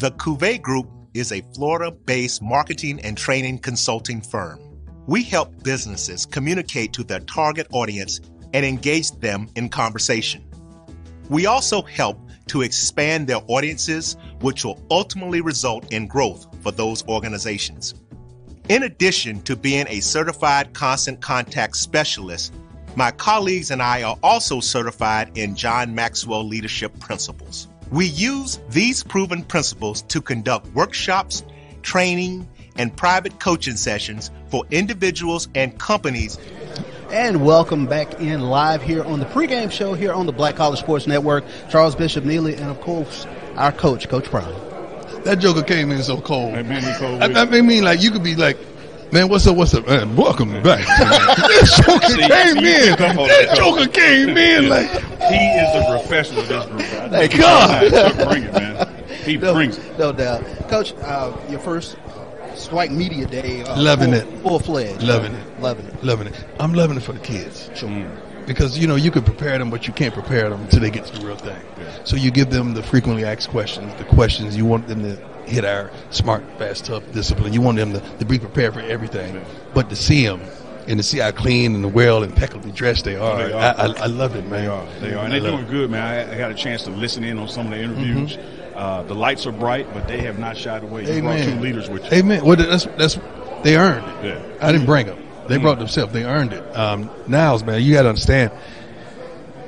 The Cuvée Group is a Florida based marketing and training consulting firm. We help businesses communicate to their target audience and engage them in conversation. We also help to expand their audiences, which will ultimately result in growth for those organizations. In addition to being a certified constant contact specialist, my colleagues and I are also certified in John Maxwell Leadership Principles. We use these proven principles to conduct workshops, training, and private coaching sessions for individuals and companies. And welcome back in live here on the pregame show here on the Black College Sports Network. Charles Bishop Neely, and of course, our coach, Coach Brown. That joker came in so cold. That man, he cold I, I mean, like you could be like, man, what's up? What's up? Man, welcome back. that joker See, came see, in. come That joker came in like, He is a professional of this group. I Thank think God. Chuck bring it, man. He No, brings it. no doubt. Coach, uh, your first SWAC Media Day. Uh, Loving full, it. Full fledged. Loving it. Loving it. loving it. I'm loving it for the kids. Sure. Because you know you can prepare them, but you can't prepare them until they get to the real thing. So you give them the frequently asked questions, the questions you want them to hit our smart, fast, tough discipline. You want them to, to be prepared for everything, but to see them and to see how clean and well impeccably dressed they are. They are. I, I, I love it, man. They are. They are. And they're doing good, man. I, I had a chance to listen in on some of the interviews. Uh, the lights are bright, but they have not shied away. You brought Amen. two leaders with you. Amen. Well, that's that's they earned it. Yeah. I didn't bring them. They Mm. brought themselves. They earned it. Um, Niles, man, you got to understand.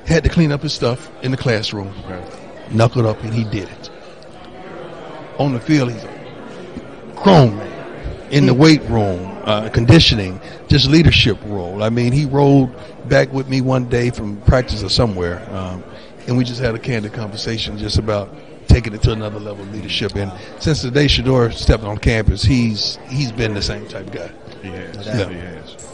Had to clean up his stuff in the classroom, Okay. knuckled up, and he did it. On the field, he's a grown man. In the weight room, uh, conditioning, just leadership role. I mean, he rolled back with me one day from practice or somewhere, um, and we just had a candid conversation just about taking it to another level of leadership. And since the day Shedeur stepped on campus, he's he's been the same type of guy. He has. Yeah. He has.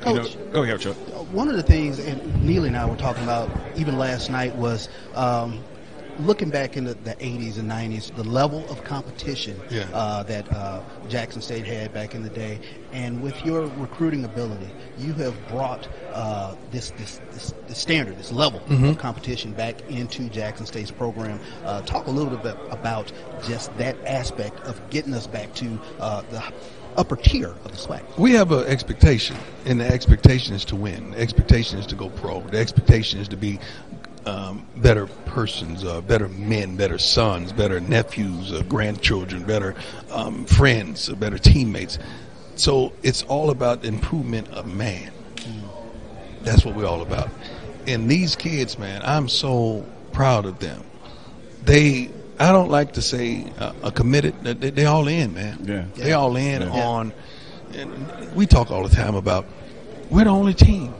Coach. You know, go ahead, Chuck. One of the things, and Neely and I were talking about even last night, was um, looking back in the, the 80s and 90s, the level of competition Yeah. uh, that uh, Jackson State had back in the day. And with your recruiting ability, you have brought uh, this, this, this, this standard, this level of competition back into Jackson State's program. Uh, talk a little bit about just that aspect of getting us back to uh, the upper tier of the SWAC. We have an expectation, and the expectation is to win. The expectation is to go pro. The expectation is to be um, better persons, uh, better men, better sons, better nephews, uh, grandchildren, better um, friends, uh, better teammates. So it's all about improvement of man. That's what we're all about. And these kids, man, I'm so proud of them. They, I don't like to say uh, a committed. They, they all in, man. Yeah. They all in Yeah. on. And we talk all the time about we're the only team,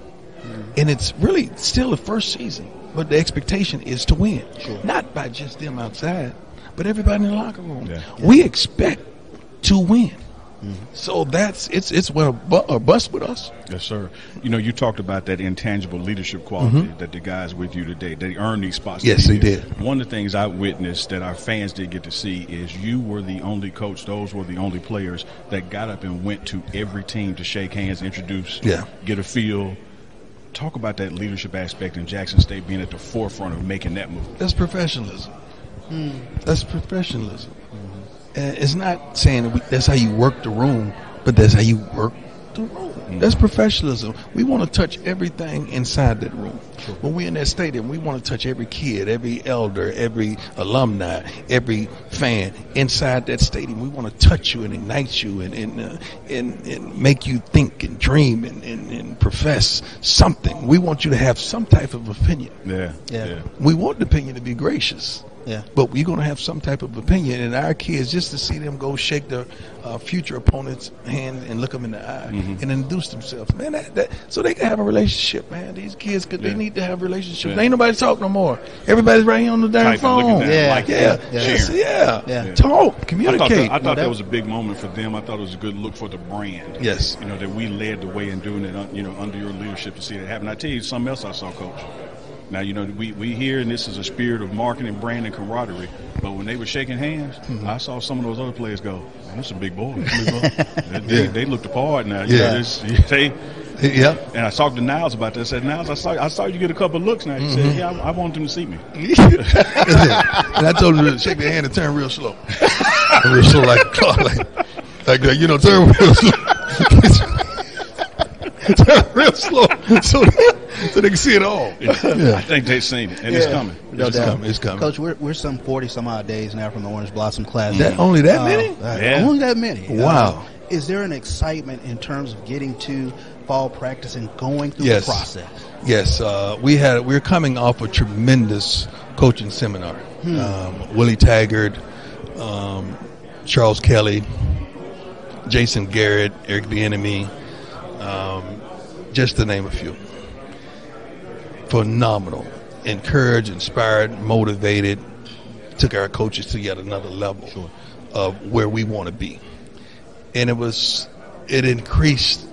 and it's really still the first season. But the expectation is to win, not by just them outside, but everybody in the locker room. Yeah. We expect to win. So that's it's it's well bu- or bust with us. Yes, sir. You know, you talked about that intangible leadership quality that the guys with you today, they earned these spots. Mm-hmm. Yes, they did. One of the things I witnessed that our fans did get to see is you were the only coach, those were the only players that got up and went to every team to shake hands, introduce, Yeah. get a feel. Talk about that leadership aspect in Jackson State being at the forefront of making that move. That's professionalism. Hmm. That's professionalism. And it's not saying that we, that's how you work the room, but that's how you work the room. That's professionalism. We want to touch everything inside that room. When we're in that stadium, we want to touch every kid, every elder, every alumni, every fan inside that stadium. We want to touch you and ignite you and and, uh, and, and make you think and dream and, and, and profess something. We want you to have some type of opinion. Yeah. Yeah. We want the opinion to be gracious. Yeah. But we're going to have some type of opinion, and our kids just to see them go shake their uh, future opponent's hand and look them in the eye Mm-hmm. and introduce themselves, man. That, that, so they can have a relationship, man. These kids, cause Yeah. they need to have relationships. Yeah. Ain't nobody talk no more. Everybody's right here on the damn Typing, phone. down, Yeah, liking, Yeah, yeah, Just- cheering. yeah, Yeah. Talk, I thought, communicate. that, I thought No that was a big moment for them. I thought it was a good look for the brand. Yes. You know, that we led the way in doing it, uh, you know, under your leadership to see that happen. I tell you something else I saw, Coach. Now, you know, we, we hear, and this is a spirit of marketing, brand, and camaraderie, but when they were shaking hands, Mm-hmm. I saw some of those other players go, man, that's a big boy. they, they, they looked apart now. You Yeah. know, they, Yeah. And I talked to Niles about that. I said, Niles, I saw I saw you get a couple of looks now. He said, Yeah, I, I want them to see me. and I told him to shake their hand and turn real slow. real slow like a clock. Like, like that, you know, turn real slow. turn real slow so, so they can see it all. I think they've seen it, and it's coming. No It's doubt. coming, it's coming. Coach, we're, we're some 40 some odd days now from the Orange Blossom Classic. That only that Uh, many? uh, Yeah. Only that many. Wow. Uh, is there an excitement in terms of getting to fall practice and going through Yes. the process? Yes, uh, we had we're coming off a tremendous coaching seminar. Um, Willie Taggart, um, Charles Kelly, Jason Garrett, Eric Bieniemy, um, just to name a few. Phenomenal, encouraged, inspired, motivated. Took our coaches to yet another level of where we want to be, and it was it increased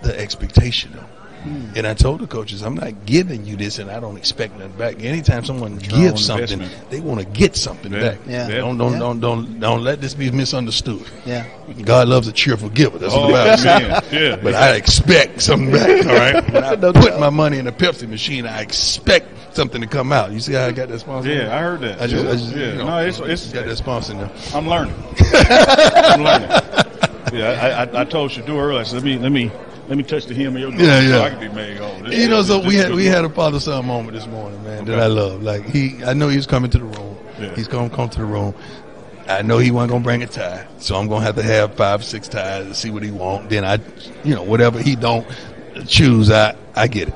the expectation though. And I told the coaches, I'm not giving you this, and I don't expect nothing back. Anytime someone Return gives something, investment. they want to get something Yeah. back. Yeah. Don't don't Yeah. don't don't don't let this be misunderstood. Yeah. God loves a cheerful giver. That's Oh, what the Bible says. Oh, yeah. But I expect something back. All right. When I put my money in a Pepsi machine, I expect something to come out. You see how I got that sponsor? Yeah, I heard that. I just, I just yeah. you know, no, it's it's got that sponsor in there. I'm learning. I'm learning. Yeah, I, I, I told Shedeur earlier. I said, let me let me let me touch the hem of your nose Yeah, so yeah. I can be made whole. This- You know, so this- we had we had a father son moment this morning, man, that I love. Like he, I know he's coming to the room. Yeah. He's gonna come to the room. I know he wasn't gonna bring a tie, so I'm gonna have to have five, six ties to see what he want. Then I, you know, whatever he don't choose, I I get it.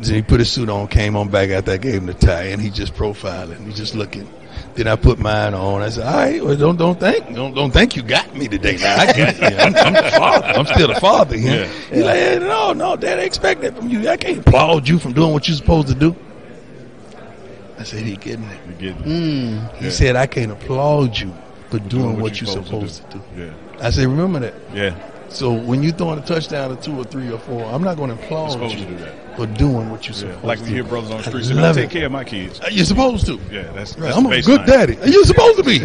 Then he put his suit on, came on back after I gave him the tie, and he just profiling. He just looking. Then I put mine on. I said, "All right, well, don't don't think don't don't think you got me today. Now I got you. I'm, I'm the father. I'm still the father here." Yeah. He's like, hey, "No, no, Dad, I expect that from you. I can't applaud you from doing what you're supposed to do." I said, "He getting it." You get it. Mm. He Yeah. said, "I can't applaud you for doing, what, you're you're supposed, to, do. Yeah, I said, "Remember that." yeah. So when you're throwing a touchdown or two or three or four, I'm not going to applaud supposed you to do that. For doing what you're yeah. Like to we do. hear brothers on the I street say, I love take care of my kids. Uh, You're supposed to. Yeah, that's, Right, that's I'm a good baseline. daddy. You're supposed to be.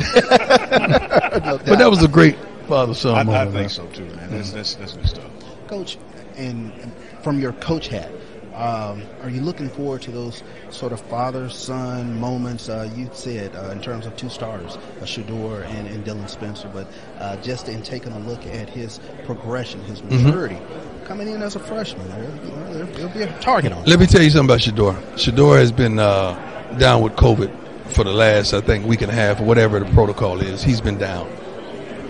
but that was a great father son I, I think man. so too, man. That's that's that's good stuff. Coach, and from your coach hat, um, are you looking forward to those sort of father-son moments? Uh, you said uh, in terms of two starters, uh, Shedeur and, and Dylan Spencer, but uh, just in taking a look at his progression, his Mm-hmm. Maturity, coming in as a freshman, there, you know, there, there'll be a target on. him. Let me tell you something about Shedeur. Shedeur has been uh, down with COVID for the last, I think, week and a half or whatever the protocol is. He's been down.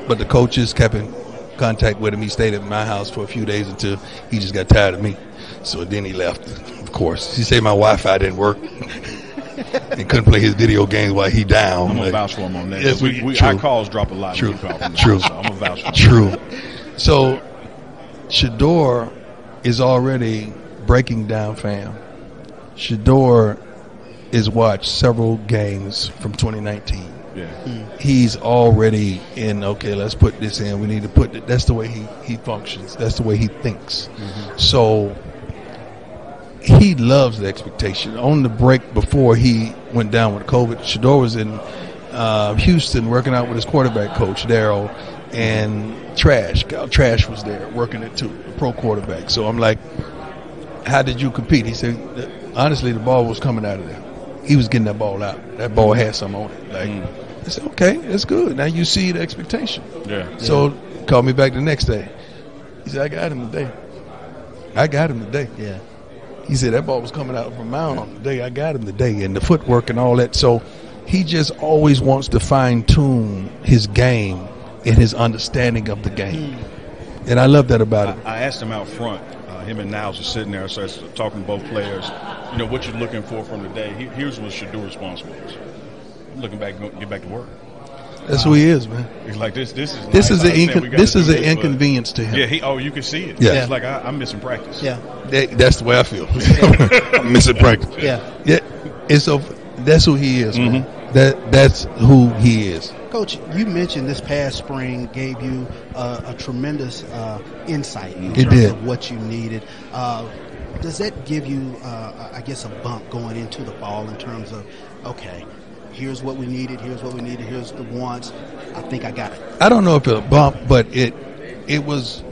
But the coaches kept in contact with him. He stayed at my house for a few days until he just got tired of me. So then he left, of course. He said my Wi-Fi didn't work and couldn't play his video games while he down. I'm gonna Like, vouch for him on that. Yes, we, we, true. our calls drop a lot. True. When we call from the True. so I'm gonna vouch for him. True. So Shedeur is already breaking down fam. Shedeur is watched several games from 2019. Yeah. He's already in. Okay, let's put this in. We need to put. It. That's the way he he functions. That's the way he thinks. So he loves the expectation. On the break before he went down with COVID, Shedeur was in uh, Houston working out with his quarterback coach Daryl, and Trash Gal Trash was there working it too, the pro quarterback. So I'm like, how did you compete? He said, honestly, the ball was coming out of there. He was getting that ball out. That ball had some on it. Like, mm. I said, okay, that's good. Now you see the expectation. Yeah. So called me back the next day. He said, I got him today. I got him today. Yeah. He said that ball was coming out from my arm today. I got him today, and the footwork and all that. So he just always wants to fine tune his game and his understanding of the game, and I love that about him. I asked him out front. Uh, him and Niles were sitting there, so I was talking to both players. You know what you're looking for from the day. Here- Here's what Shedeur's response was. I'm looking back, get back to work. That's who he is, man. He's like this. This is This nice. is an understand incon- this is an this, inconvenience to him. Yeah. He. Oh, you can see it. Yeah. It's like I, I'm missing practice. Yeah. That- that's the way I feel. I'm missing practice. Yeah. Yeah, and so that's who he is. Man. That that's who he is. Coach, you mentioned this past spring gave you uh, a tremendous uh, insight in It terms did. of what you needed. Uh, does that give you, uh, I guess, a bump going into the fall in terms of, okay, here's what we needed, here's what we needed, here's the wants. I think I got it. I don't know if it a bump, but it it was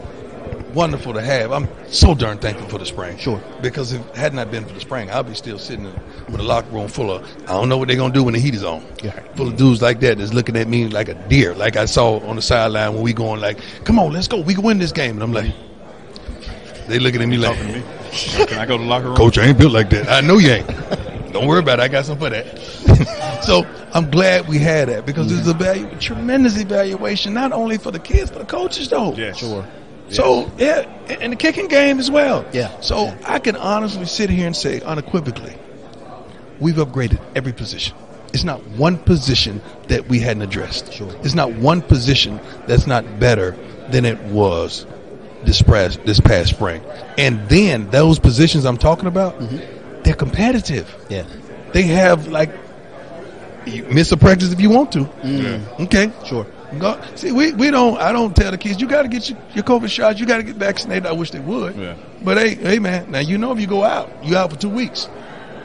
wonderful to have. I'm so darn thankful for the spring. Sure. Because if had not been for the spring, I'd be still sitting in, with a locker room full of I don't know what they're gonna do when the heat is on. Yeah. Full of dudes like that that's looking at me like a deer, like I saw on the sideline when we going like, "Come on, let's go, we can win this game." And I'm like, they looking at me like, Talking to me. Can I go to the locker room? Coach, I ain't built like that. I know you ain't. Don't worry about it. I got some for that. so I'm glad we had that because it's a value, tremendous evaluation, not only for the kids, but the coaches, though. Yeah, Sure. So yeah, and the kicking game as well. Yeah. So I can honestly sit here and say unequivocally, we've upgraded every position. It's not one position that we hadn't addressed. Sure. It's not one position that's not better than it was this past this past spring. And then those positions I'm talking about, mm-hmm. they're competitive. Yeah. They have like you miss a practice if you want to. Yeah. Okay. Sure. Go, see, we, we don't. I don't tell the kids you got to get your, your COVID shots. You got to get vaccinated. I wish they would. Yeah. But hey, hey, man. Now you know if you go out, you out for two weeks.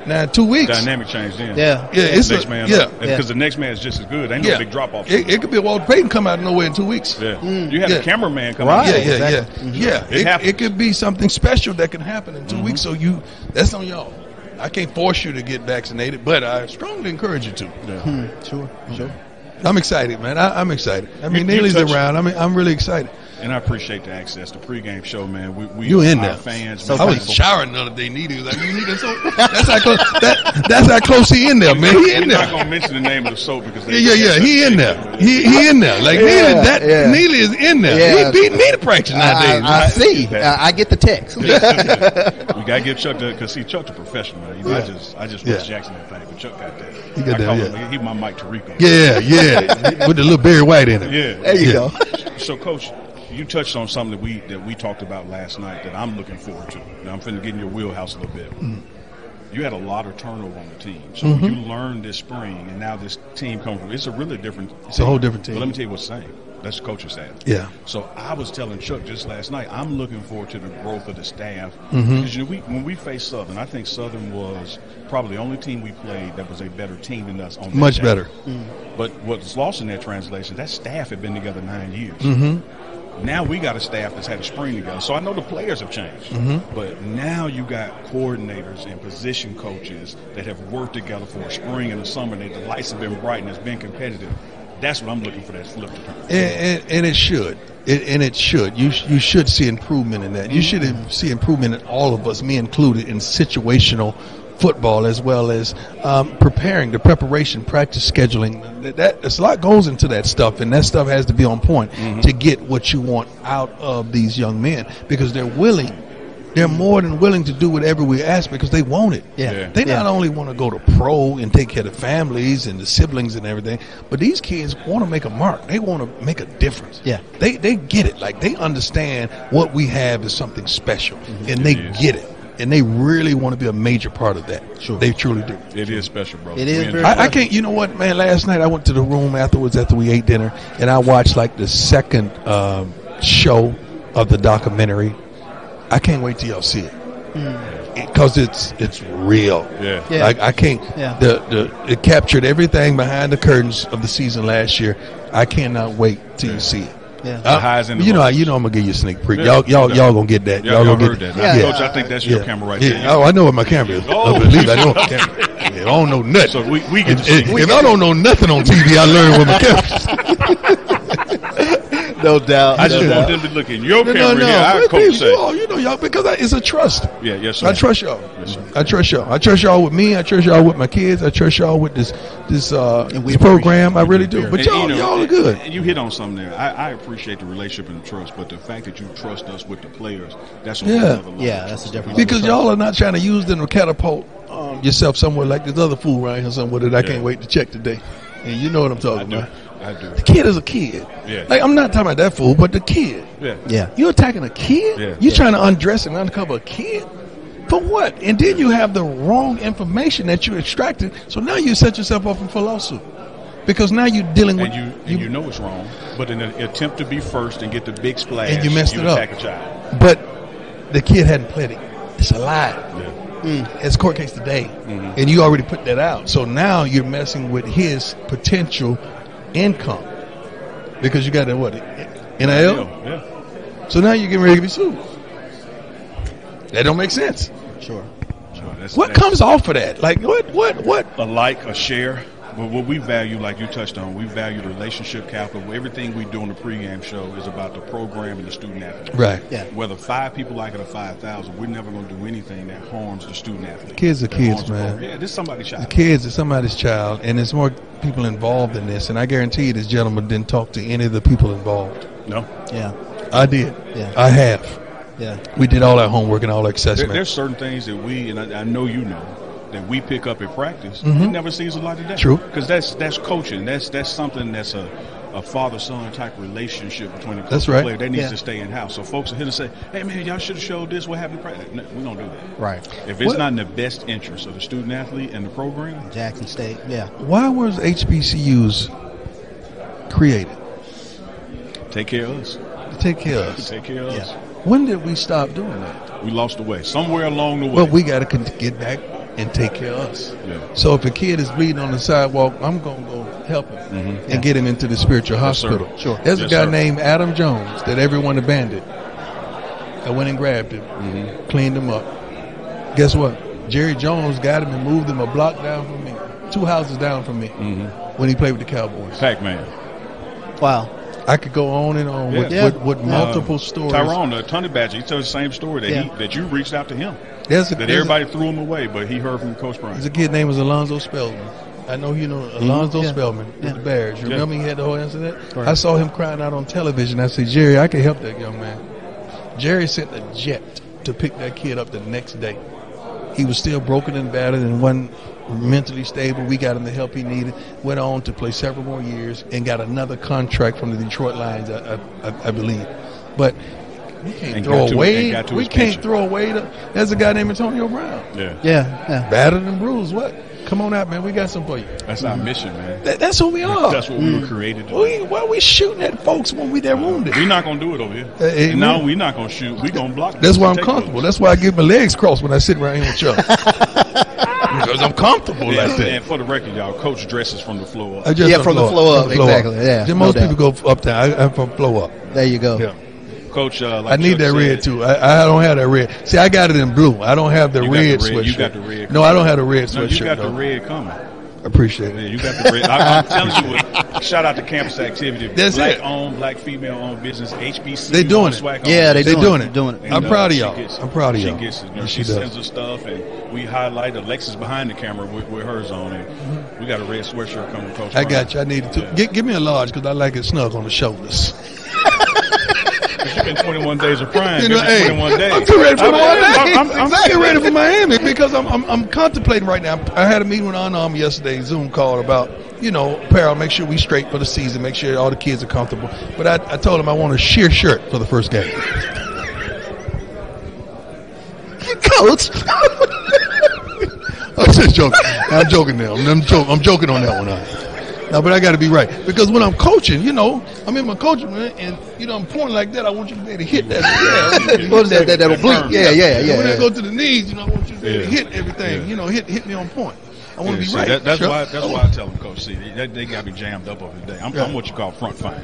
Now two weeks. Dynamic change then. Yeah. Yeah, it's next a, man yeah. up. Because the next man is just as good. Ain't no yeah. big drop off. It, it could be a Walter Payton come out of nowhere in two weeks. yeah. You have Yeah. a cameraman come Right. out. Yeah, yeah, exactly. yeah, yeah. It It, it could be something special that can happen in 2 Mm-hmm. weeks. So you, that's on y'all. I can't force you to get vaccinated, but I strongly encourage you to. Yeah. Sure. Sure. I'm excited, man. I, I'm excited. I mean, You- Neely's around. I mean, I'm really excited. And I appreciate the access. The pregame show, man. We, we You in there? fans. So I was thankful. showering the other day. Neely was like, "You need a soap." That's how close. That, that's how close he in there, man. He We're in not gonna mention the name of the soap because they, Yeah, yeah, yeah. He in there. He he in there. Like Neely, that yeah. Neely is in there. Yeah. He beat me to practice I, nowadays. I, I see. I, I get the text. we gotta give Chuck the because see Chuck's a professional. Man. You know, I just I just Yeah. Jackson that thing, but Chuck got that. He got I that, call yeah. him, he my Mike Tirico. yeah, yeah. With the little Barry White in it. yeah. There you Yeah. go. So, Coach, you touched on something that we that we talked about last night that I'm looking forward to. Now, I'm finna get in your wheelhouse a little bit. Mm-hmm. You had a lot of turnover on the team, so when you learned this spring, and now this team comes from. It's a really different. It's a whole different team. But let me tell you what's the same. That's the coaching staff. Yeah. So I was telling Chuck just last night, I'm looking forward to the growth of the staff Mm-hmm. because you know, we, when we faced Southern, I think Southern was probably the only team we played that was a better team than us on that Much day. better. But what's lost in that translation, that staff had been together nine years. Mm-hmm. Now we got a staff that's had a spring together. So I know the players have changed. Mm-hmm. But now you got coordinators and position coaches that have worked together for a spring and a summer. They, the lights have been bright and it's been competitive. That's what I'm looking for that flip to turn. and, and, and it should. It, and it should. You you should see improvement in that. You should see improvement in all of us, me included, in situational football as well as um, preparing, the preparation, practice scheduling. That, that there's a lot goes into that stuff, and that stuff has to be on point to get what you want out of these young men because they're willing. They're more than willing to do whatever we ask because they want it. Yeah. Yeah. They not Yeah. only want to go to pro and take care of the families and the siblings and everything, but these kids want to make a mark. They want to make a difference. Yeah. They they get it. Like they understand what we have is something special, and they get it, and they really want to be a major part of that. Sure. They truly do. It is special, bro. It is very I, I can't. You know what, man? Last night I went to the room afterwards after we ate dinner, and I watched like the second um, show of the documentary. I can't wait till y'all see it because it's it's real. Yeah. Yeah. Like I can't. Yeah. The the it captured everything behind the curtains of the season last year. I cannot wait till you see it. Yeah. Uh, highs and the you know, lows. you know, I'm gonna give you a sneak peek. Yeah. Y'all, y'all, y'all gonna get that. Y'all y'all gonna heard get that. Yeah. Coach, I think that's your camera right yeah. there. Oh, I know what my camera is. Oh. I believe I know what my camera. is. Yeah, I don't know nothing. So we, we get If, to if, see. if I don't know nothing on TV, I learn with my camera. No doubt. I just no want them to look in your No, camera no, here. no. Our But coach people, say. oh, you know, y'all, because I, it's a trust. Yeah, yes, sir. I trust y'all. Yes, sir. I trust y'all. I trust y'all with me. I trust y'all with my kids. I trust y'all with this this uh this program. I really do. And, But y'all, you know, y'all are good. and You hit on something there. I, I appreciate the relationship and the trust, but the fact that you trust us with the players, that's on Yeah. another level. Yeah, that's a different. Because y'all are not trying to use them to catapult um, yourself somewhere like this other fool right here somewhere that I Yeah. can't wait to check today. And you know what I'm talking about. I do. The kid is a kid. Yeah. Like I'm not talking about that fool, but the kid. Yeah. Yeah. You're attacking a kid? Yeah. You're Yeah. trying to undress and uncover a kid? For what? And then you have the wrong information that you extracted. So now you set yourself up for a lawsuit. Because now you're dealing with And you, and you know it's wrong, but in an attempt to be first and get the big splash, And you messed it up. attack a child. But the kid hadn't pled it. It's a lie. Yeah. It's a court case today. Mm-hmm. And you already put that out. So now you're messing with his potential income. Because you got a what? NIL? Yeah. So now you're getting ready to be sued. That don't make sense. Sure. So that's- What that's comes off of that? Like what? What? What? a like, a share. But what we value, like you touched on, we value the relationship capital. Everything we do on the pregame show is about the program and the student athlete. Right. Yeah. Whether five people like it or five thousand, we're never going to do anything that harms the student athlete. Kids are kids, man. Yeah, this is somebody's child. The kids is somebody's child, and there's more people involved in this. And I guarantee you, this gentleman didn't talk to any of the people involved. No, Yeah. I did. Yeah. I have. Yeah. We did all our homework and all our there, there's certain things that we, and I, I know you know, that we pick up at practice. We never sees a lot of that. Mm-hmm. True. because that's that's coaching. That's that's something that's a a father son type relationship between the coach That's and right. player. That needs Yeah. to stay in house. So folks are here to say, "Hey man, y'all should have showed this. What happened in practice?" No, we don't do that. Right. If it's What- not in the best interest of the student athlete and the program, Jackson State. Yeah. Why was HBCUs created? take care of us. To take care of us. Take care of us. Yeah. When did we stop doing that? We lost the way somewhere along the way. Well, we got to get back and take care of us. Yeah. So if a kid is bleeding on the sidewalk, I'm going to go help him and get him into the spiritual Mm-hmm. Yes, sir. hospital. Sure. There's Yes, a guy sir. named Adam Jones that everyone abandoned. I went and grabbed him, Mm-hmm. cleaned him up. Guess what? Jerry Jones got him and moved him a block down from me, two houses down from me, Mm-hmm. when he played with the Cowboys. Pac-Man. Wow. I could go on and on with, Yeah. with, with multiple Uh, stories. Tyrone, the Tony Badger, he tells the same story that Yeah. he that you reached out to him. There's a, That there's a- everybody threw him away, but he heard from Coach Bryant. There's a kid named was Alonzo Spellman. I know you know Alonzo Mm-hmm. Yeah. Spellman with the Bears. You Yeah. remember he had the whole incident? Right. I saw him crying out on television. I said, Jerry, I can help that young man. Jerry sent a jet to pick that kid up the next day. He was still broken and battered and wasn't mentally stable. We got him the help he needed. Went on to play several more years and got another contract from the Detroit Lions, I, I, I- I believe. But we can't And throw got away. and to We can't pension. throw away. The, there's a guy named Antonio Brown, Yeah. Yeah. Yeah. battered and bruised. What? Come on out, man. We got some for you. That's our mission, man. That, that's who we are. That's what we were created to do. we, why are we shooting at folks when we there wounded? We're not gonna do it over here. Uh, amen. and we're not gonna shoot. We're gonna block. That's why I'm comfortable. those. That's why I get my legs crossed when I sit right here with y'all. because I'm comfortable Yeah, like that. and for the record, y'all, coach dresses from the floor up. Yeah, don't from the floor up, From the floor exactly, yeah, Then no most people go up there. I, I'm from flow up. There you go. Yeah. Coach, uh, like I need Chuck that said, red too. I, I don't have that red. See, I got it in blue. I don't have the You got the red red- sweatshirt. you got the red No, I don't have the red No, sweatshirt. you got the red coming. Appreciate Yeah, it. you got the red. I, I'm telling you what. Shout out to Campus Activity. That's black it. owned, black female owned business. HBC. They doing it. Swag Yeah, they They're doing doing it. it. Doing it. And, I'm uh, proud of y'all. gets- I'm proud of y'all. She Gets it. You know, she, she sends us stuff, and we highlight. Alexis behind the camera with, with hers on, and we got a red sweatshirt coming. Coach I Bryant. got you. I need it to. Yeah. Get, give me a large because I like it snug on the shoulders. It's been 21 days of prime. You know, hey, 21 days. I'm too ready for Miami. I'm, I'm, I'm, getting ready for Miami because I'm, I'm I'm contemplating right now. I had a meeting with Armour yesterday, Zoom call about you know apparel. Make sure we straight for the season. Make sure all the kids are comfortable. But I, I told him I want a sheer shirt for the first game. Coach. I'm just joking. I'm joking now. I'm, joking. I'm joking on that one. No, but I got to be right because when I'm coaching, you know, I'm in my coaching room and you know I'm pointing like that. I want you to be able to hit that. Yeah, What is that? That that'll blink. Yeah, yeah, yeah. when I yeah. go to the knees, you know, I want you to be able to hit everything. You know, hit hit me on point. I want Yeah, be see, right. that- that's Sure. why. That's why I tell them, Coach. See, they, they got me jammed up over the day. I'm, Yeah. I'm what you call front fine.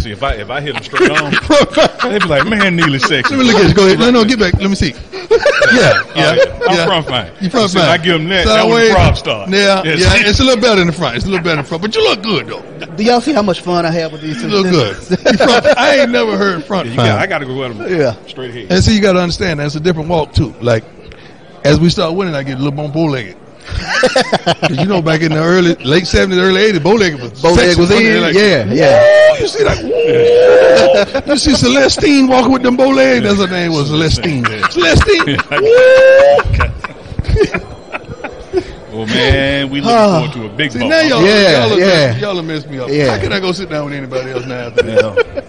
see, if I if I hit them straight on, they'd be like, "Man, Neely sexy." Let me look at you. Go ahead. No, no, get back. Let me see. Yeah, yeah. yeah. I'm yeah. front fine. You front See, if fine. I give 'em that, that when the Sideways. problem start. Yeah, Yeah, yeah. It's a little better in the front. It's a little better in the front, but you look good though. Do y'all see how much fun I have with these? You look good. You front, I ain't never heard front You fine. got, I got to go at them Yeah. straight ahead. And see, you got to understand that's a different walk too. Like as we start winning, I get a little more bow legged. Because you know, back in the early, late seventies, early eighties, bow legged was Bow leg sexy. was in. Like, Yeah, yeah. "Ooh," you see that? Ooh. you see Celestine walking with them bow legs. That's her name was Celestine. Celestine. Ooh. Well, man, we looking ah. forward to a big See ball. now y'all, Yeah, y'all, yeah. Mess, y'all have messed me up. Yeah. How can I go sit down with anybody else now? After this?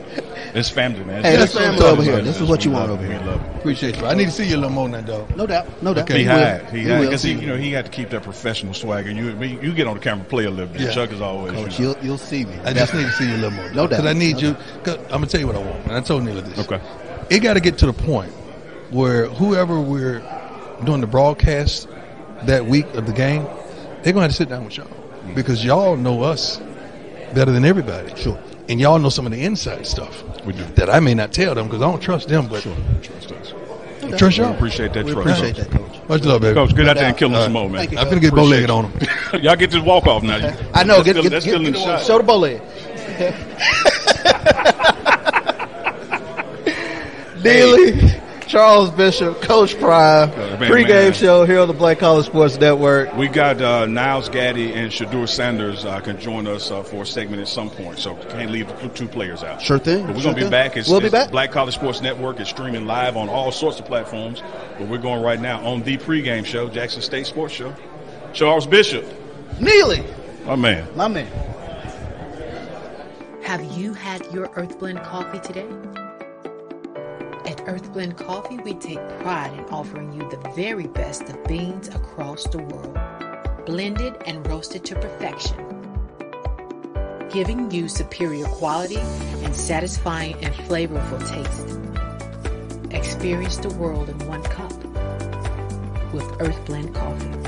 It's family, man. Hey, that's this family over here. This is what you want over here. We love it. Appreciate you. I need to see you a little more now, though. No doubt. No doubt. Okay. He We will. had, he We had, because he, you know, he had to keep that professional swagger. You, you get on the camera, play a little bit. Yeah. Chuck is always, Coach, you know. you'll, you'll see me. I just need to see you a little more. No doubt. Because I need No you. Cause I'm gonna tell you what I want. And I told Neil this. Okay. It got to get to the point where whoever we're doing the broadcast that week of the game, they're gonna have to sit down with y'all because y'all know us better than everybody. Sure. And y'all know some of the inside stuff. We do. That I may not tell them because I don't trust them, but Trust us. I trust y'all. appreciate that We trust. appreciate that, Coach. Much love, baby. Coach, get out there and kill them All some more, man. You. I'm finna get bow legged on them. Y'all get this walk off now. I know. That's Get, still, get, that's get, still in get- the shot. show the bow leg. Neely, Charles Bishop, Coach Prime, man, pregame man. show here on the Black College Sports Network. We got uh, Niles Gaddy and Shedeur Sanders uh, can join us uh, for a segment at some point, so can't leave the two players out. Sure thing. But we're Sure gonna be back. It's, We'll be back. Black College Sports Network is streaming live on all sorts of platforms, but we're going right now on the pregame show, Jackson State Sports Show. Charles Bishop, Neely, my man. my man. Have you had your Earth Blend coffee today? Earth Blend Coffee, we take pride in offering you the very best of beans across the world, blended and roasted to perfection, giving you superior quality and satisfying and flavorful taste. Experience the world in one cup with Earth Blend Coffee.